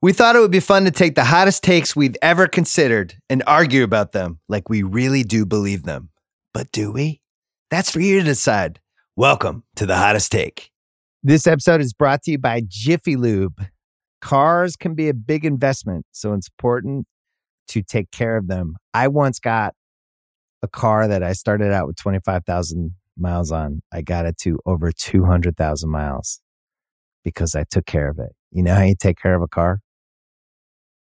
We thought it would be fun to take the hottest takes we've ever considered and argue about them like we really do believe them. But do we? That's for you to decide. Welcome to the hottest take. This episode is brought to you by Jiffy Lube. Cars can be a big investment, so it's important to take care of them. I once got a car that I started out with 25,000 miles on. I got it to over 200,000 miles because I took care of it. You know how you take care of a car?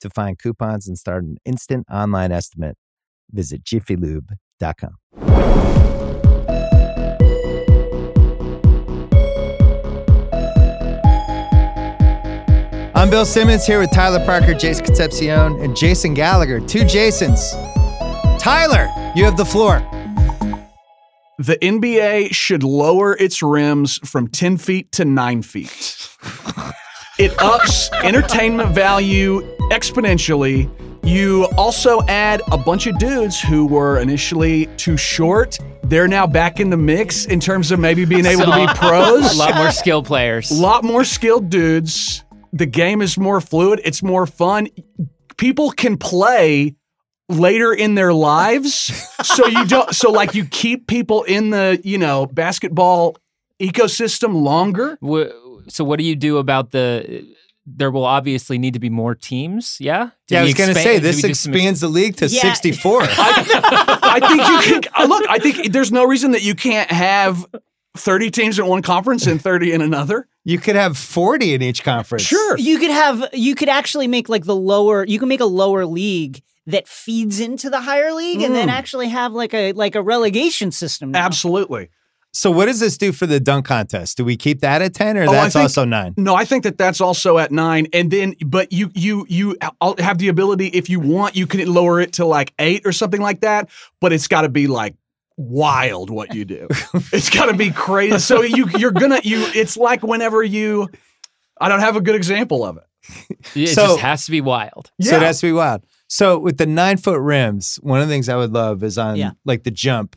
To find coupons and start an instant online estimate, visit jiffylube.com. I'm Bill Simmons here with Tyler Parker, Jason Concepcion, and Jason Gallagher. Two Jasons. Tyler, you have the floor. The NBA should lower its rims from 10 feet to 9 feet. It ups entertainment value exponentially. You also add a bunch of dudes who were initially too short. They're now back in the mix in terms of maybe being able to be pros. A lot more skill players. A lot more skilled dudes. The game is more fluid. It's more fun. People can play later in their lives. so you don't so like you keep people in the, you know, basketball ecosystem longer. So what do you do about the? There will obviously need to be more teams. Yeah. Do Yeah, I was going to say this we do some expands the league to Yeah. 64. I think you can uh, look, I think there's no reason that you can't have 30 teams in one conference and 30 in another. you could have 40 in each conference. Sure. You could have you could actually make like the lower you can make a lower league that feeds into the higher league and then Mm. actually have like a like a relegation system. now. Absolutely. So what does this do for the dunk contest? Do we keep that at 10 or Oh, that's think- also 9? No, I think that that's also at nine, and then but you you you have the ability if you want you can lower it to like eight or something like that, but it's got to be like wild what you do. it's got to be crazy. So you you're gonna you it's like whenever you I don't have a good example of it. It So- just has to be wild. So it has to be wild. So with the nine foot rims, one of the things I would love is on Yeah. like the jump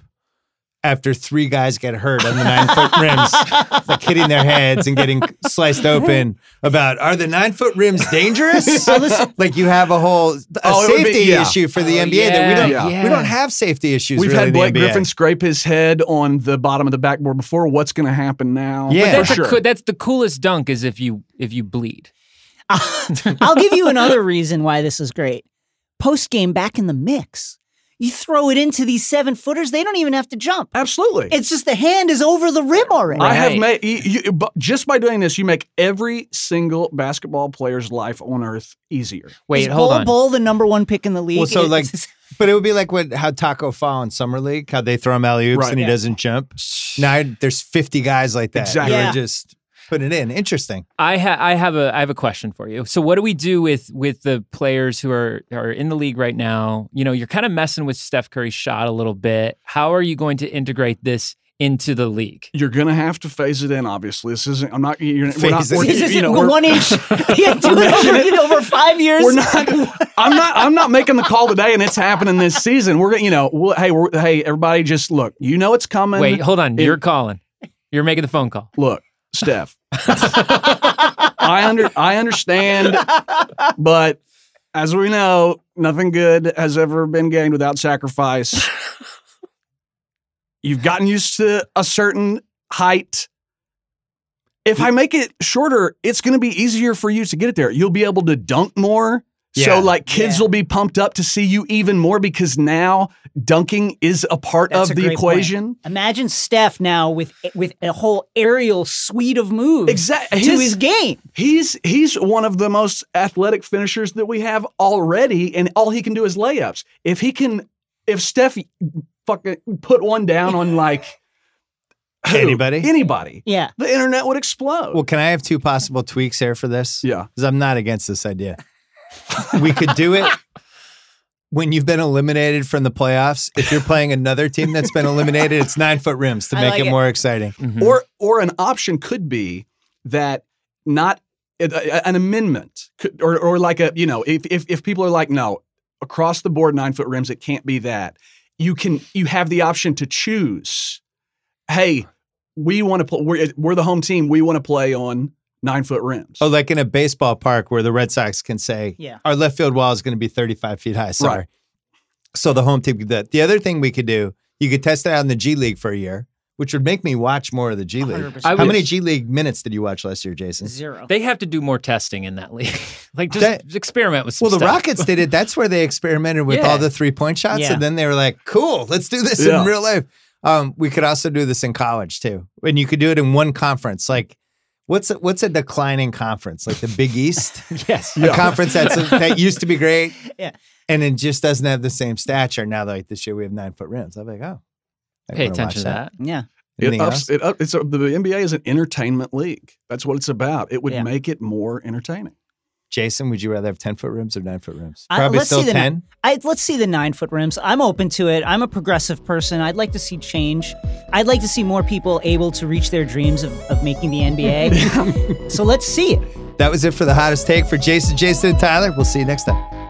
after three guys get hurt on the nine foot rims, like hitting their heads and getting sliced open about are the nine foot rims dangerous? like you have a whole a Oh, it would be- safety yeah. issue for the Oh, NBA that we don't yeah, we don't have safety issues. We've really had in the Blake NBA. Griffin scrape his head on the bottom of the backboard before. What's going to happen now? Yeah. for That's, a sure. coo- that's the coolest dunk is if you if you bleed. I'll give you another reason why this is great. Post game back in the mix. You throw it into these seven footers, they don't even have to jump. Absolutely. It's just the hand is over the rim already. I have made you, you, just by doing this, you make every single basketball player's life on earth easier. Wait, is hold Bol on. Bol the number one pick in the league? Well, so like, but it would be like what how Tacko Fall in summer league, how they throw him alley oops Right. and he Yeah. doesn't jump. Now there's 50 guys like that. Exactly. Yeah. just putting it in. Interesting. I ha- I have a I have a question for you. So what do we do with with the players who are are in the league right now? You know, you're kind of messing with Steph Curry's shot a little bit. How are you going to integrate this into the league? You're gonna have to phase it in. Obviously, this isn't. I'm not. You're, we're not. Phase We're, in. This is you know, we're, one inch. Yeah, do it over, over five years. we're not. I'm not. I'm not making the call today, and it's happening this season. We're gonna. You know. We'll, hey, we're, hey, everybody, just look. You know it's coming. Wait, hold on. it- You're calling. You're making the phone call. look, Steph. I under. I understand, but as we know, nothing good has ever been gained without sacrifice. You've gotten used to a certain height. If I make it shorter, it's going to be easier for you to get it there. You'll be able to dunk more. Yeah. So, like, kids Yeah. will be pumped up to see you even more because now dunking is a part That's of a the great point. equation. Imagine Steph now with with a whole aerial suite of moves Exactly. to his game. He's he's one of the most athletic finishers that we have already, and all he can do is layups. If he can, if Steph fucking put one down on like who? Anybody? anybody, Yeah. the internet would explode. Well, can I have two possible tweaks here for this? yeah, Because I'm not against this idea. We could do it when you've been eliminated from the playoffs. If you're playing another team that's been eliminated, it's nine foot rims to I make like it, it. more exciting. Mhm. Or or an option could be that not a- a- an amendment could, or or like a you know if if if people are like no across the board nine foot rims it can't be that you can you have the option to choose. Hey, we want to play. We're, we're the home team. We want to play on nine foot rims. Oh, like in a baseball park where the Red Sox can say, Yeah. our left field wall is going to be 35 feet high. Sorry. Right. So the home team could do that. The other thing we could do, you could test it out in the G League for a year, which would make me watch more of the G League. 100%. How would- many G League minutes did you watch last year, Jason? Zero. They have to do more testing in that league. like just That- experiment with some Well, the stuff. Rockets did it. That's where they experimented with Yeah. all the three point shots. Yeah. And then they were like, cool, let's do this Yeah. in real life. Um, we could also do this in college too. And you could do it in one conference. Like, what's a, what's a declining conference? Like the Big East? yes. a conference that's that used to be great. Yeah. And it just doesn't have the same stature. Now, like this year, we have nine foot rims. I'm like, oh, I Pay attention to that. Yeah. It ups, else? it up, it's a, the NBA is an entertainment league. That's what it's about. It would Yeah. make it more entertaining. Jason, would you rather have 10 foot rims or nine foot rims? I- Probably let's still see the 10. I, let's see the nine foot rims. I'm open to it. I'm a progressive person. I'd like to see change. I'd like to see more people able to reach their dreams of, of making the NBA. so let's see it. That was it for the hottest take for Jason, Jason, and Tyler. We'll see you next time.